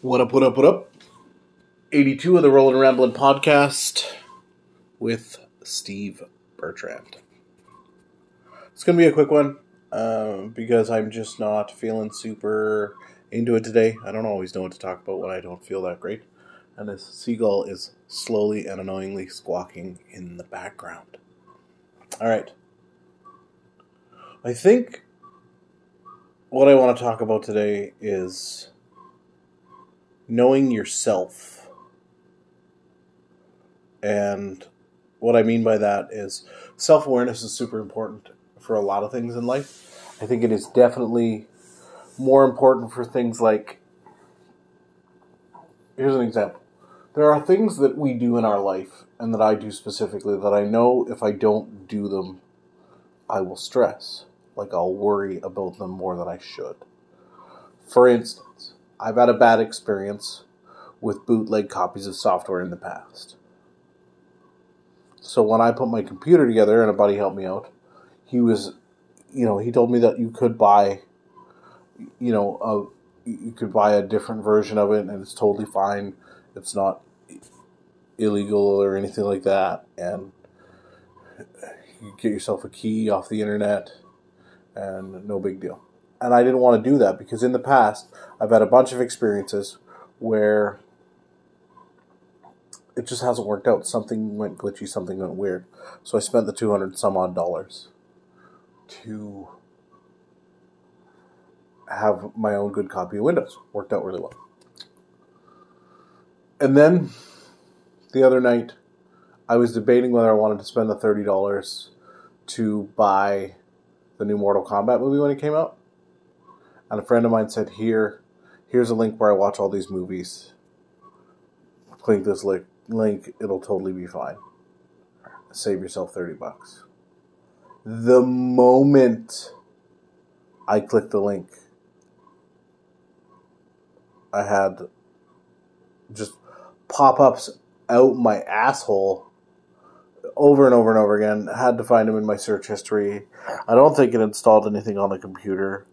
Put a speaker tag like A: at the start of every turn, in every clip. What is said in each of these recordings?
A: What up, what up, what up? 82 of the Rollin' Ramblin' podcast with Steve Bertrand. It's going to be a quick one um, because I'm just not feeling super into it today. I don't always know what to talk about when I don't feel that great. And this seagull is slowly and annoyingly squawking in the background. All right. I think what I want to talk about today is knowing yourself. And what I mean by that is self awareness is super important for a lot of things in life. I think it is definitely more important for things like here's an example. There are things that we do in our life and that I do specifically that I know if I don't do them, I will stress. Like I'll worry about them more than I should. For instance, I've had a bad experience with bootleg copies of software in the past. So when I put my computer together and a buddy helped me out, he was, you know, he told me that you could buy, you know, a, you could buy a different version of it and it's totally fine. It's not illegal or anything like that. And you get yourself a key off the internet and no big deal and I didn't want to do that because in the past I've had a bunch of experiences where it just hasn't worked out. Something went glitchy, something went weird. So I spent the 200 some odd dollars to have my own good copy of Windows. Worked out really well. And then the other night, I was debating whether I wanted to spend the $30 to buy the new Mortal Kombat movie when it came out and a friend of mine said, "Here, here's a link where I watch all these movies. Click this link. Link. It'll totally be fine. Save yourself thirty bucks." The moment I clicked the link, I had just pop ups out my asshole over and over and over again. Had to find them in my search history. I don't think it installed anything on the computer.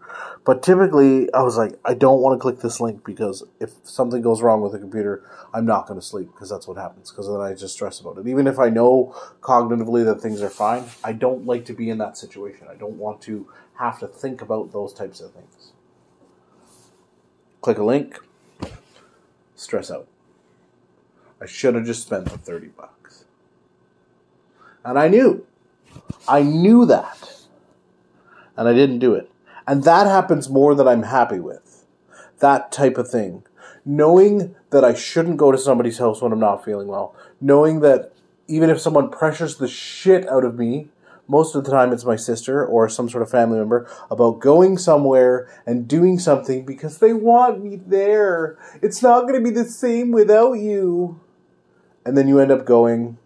A: But typically, I was like, I don't want to click this link because if something goes wrong with the computer, I'm not going to sleep because that's what happens. Because then I just stress about it. Even if I know cognitively that things are fine, I don't like to be in that situation. I don't want to have to think about those types of things. Click a link, stress out. I should have just spent the 30 bucks. And I knew. I knew that. And I didn't do it. And that happens more than I'm happy with. That type of thing. Knowing that I shouldn't go to somebody's house when I'm not feeling well. Knowing that even if someone pressures the shit out of me, most of the time it's my sister or some sort of family member, about going somewhere and doing something because they want me there. It's not going to be the same without you. And then you end up going,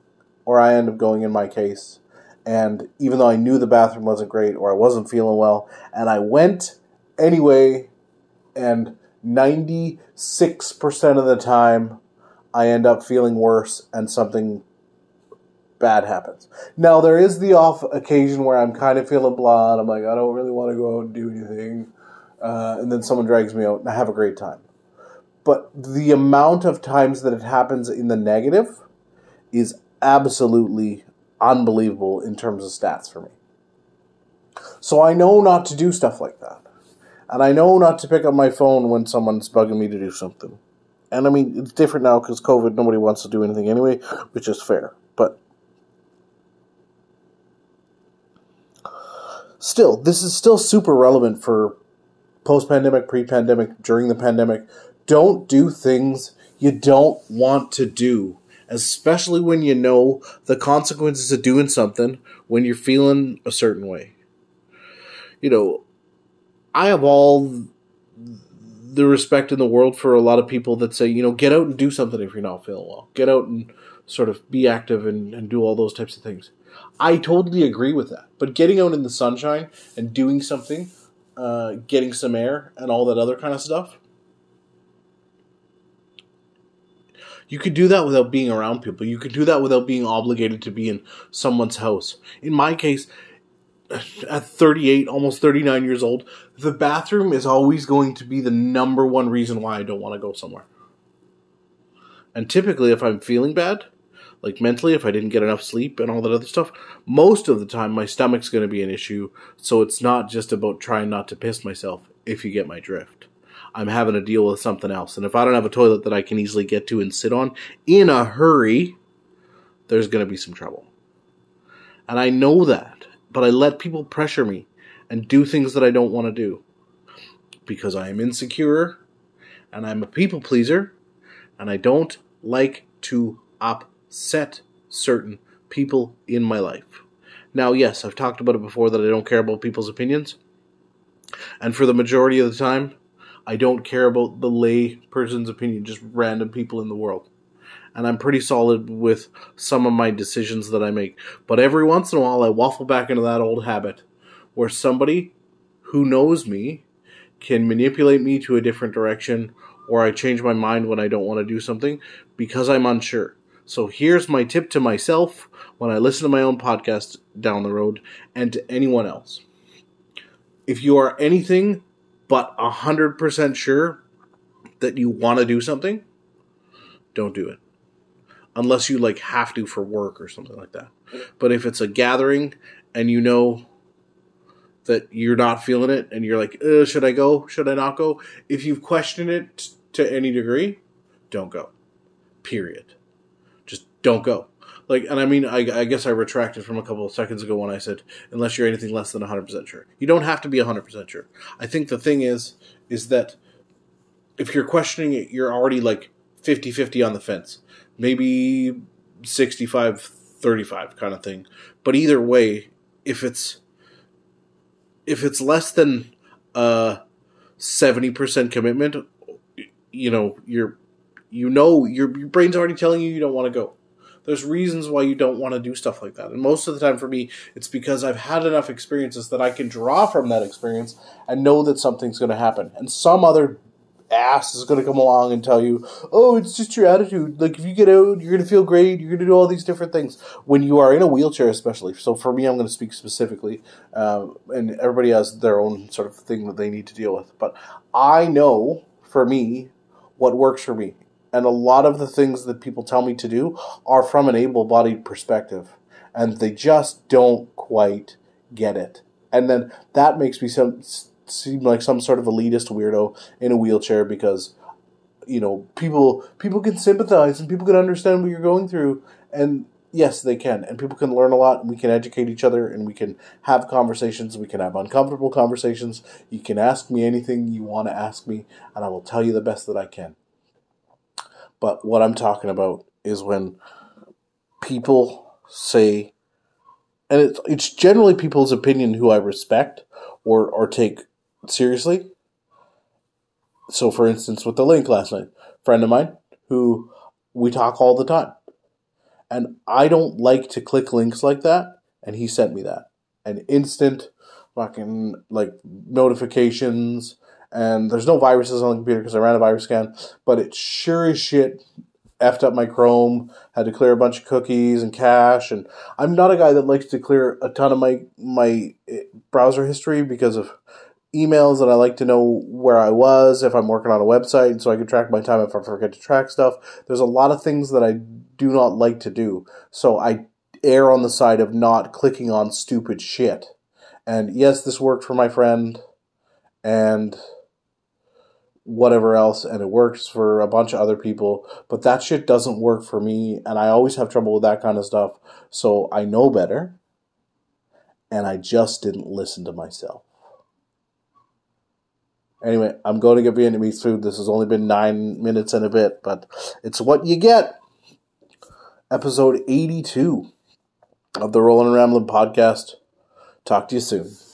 A: or I end up going in my case, and even though I knew the bathroom wasn't great or I wasn't feeling well, and I went anyway, and 96% of the time, I end up feeling worse and something bad happens. Now, there is the off occasion where I'm kind of feeling blah, and I'm like, I don't really want to go out and do anything. Uh, and then someone drags me out, and I have a great time. But the amount of times that it happens in the negative is absolutely unbelievable in terms of stats for me. So I know not to do stuff like that. And I know not to pick up my phone when someone's bugging me to do something. And I mean, it's different now because COVID, nobody wants to do anything anyway, which is fair. But still, this is still super relevant for post pandemic, pre pandemic, during the pandemic. Don't do things you don't want to do especially when you know the consequences of doing something when you're feeling a certain way. You know, I have all the respect in the world for a lot of people that say, you know, get out and do something if you're not feeling well. Get out and sort of be active and, and do all those types of things. I totally agree with that. But getting out in the sunshine and doing something, uh, getting some air and all that other kind of stuff, You could do that without being around people. You could do that without being obligated to be in someone's house. In my case, at 38, almost 39 years old, the bathroom is always going to be the number one reason why I don't want to go somewhere. And typically, if I'm feeling bad, like mentally, if I didn't get enough sleep and all that other stuff, most of the time my stomach's going to be an issue. So it's not just about trying not to piss myself, if you get my drift. I'm having to deal with something else. And if I don't have a toilet that I can easily get to and sit on in a hurry, there's going to be some trouble. And I know that, but I let people pressure me and do things that I don't want to do because I am insecure and I'm a people pleaser and I don't like to upset certain people in my life. Now, yes, I've talked about it before that I don't care about people's opinions. And for the majority of the time, I don't care about the lay person's opinion, just random people in the world. And I'm pretty solid with some of my decisions that I make. But every once in a while, I waffle back into that old habit where somebody who knows me can manipulate me to a different direction, or I change my mind when I don't want to do something because I'm unsure. So here's my tip to myself when I listen to my own podcast down the road and to anyone else. If you are anything but 100% sure that you want to do something, don't do it. Unless you like have to for work or something like that. But if it's a gathering and you know that you're not feeling it and you're like, should I go? Should I not go? If you've questioned it to any degree, don't go. Period. Just don't go. Like, and I mean, I, I guess I retracted from a couple of seconds ago when I said, unless you're anything less than 100% sure. You don't have to be 100% sure. I think the thing is, is that if you're questioning it, you're already like 50 50 on the fence. Maybe 65 35 kind of thing. But either way, if it's if it's less than a 70% commitment, you know, you're you know your your brain's already telling you you don't want to go. There's reasons why you don't want to do stuff like that. And most of the time for me, it's because I've had enough experiences that I can draw from that experience and know that something's going to happen. And some other ass is going to come along and tell you, oh, it's just your attitude. Like, if you get out, you're going to feel great. You're going to do all these different things. When you are in a wheelchair, especially. So, for me, I'm going to speak specifically. Um, and everybody has their own sort of thing that they need to deal with. But I know, for me, what works for me. And a lot of the things that people tell me to do are from an able bodied perspective. And they just don't quite get it. And then that makes me some seem like some sort of elitist weirdo in a wheelchair because you know people people can sympathize and people can understand what you're going through. And yes they can. And people can learn a lot and we can educate each other and we can have conversations. We can have uncomfortable conversations. You can ask me anything you want to ask me and i will tell you the best that i can but what i'm talking about is when people say and it's, it's generally people's opinion who i respect or, or take seriously. So, for instance, with the link last night, friend of mine who we talk all the time, and I don't like to click links like that, and he sent me that, and instant fucking like notifications, and there's no viruses on the computer because I ran a virus scan, but it sure as shit effed up my Chrome, had to clear a bunch of cookies and cache, and I'm not a guy that likes to clear a ton of my my eh, browser history because of emails that I like to know where I was if I'm working on a website so I can track my time if I forget to track stuff. There's a lot of things that I do not like to do. So I err on the side of not clicking on stupid shit. And yes, this worked for my friend and whatever else and it works for a bunch of other people, but that shit doesn't work for me and I always have trouble with that kind of stuff. So I know better and I just didn't listen to myself. Anyway, I'm going to get Vietnamese food. This has only been nine minutes and a bit, but it's what you get. Episode 82 of the rolling and Ramblin' podcast. Talk to you soon.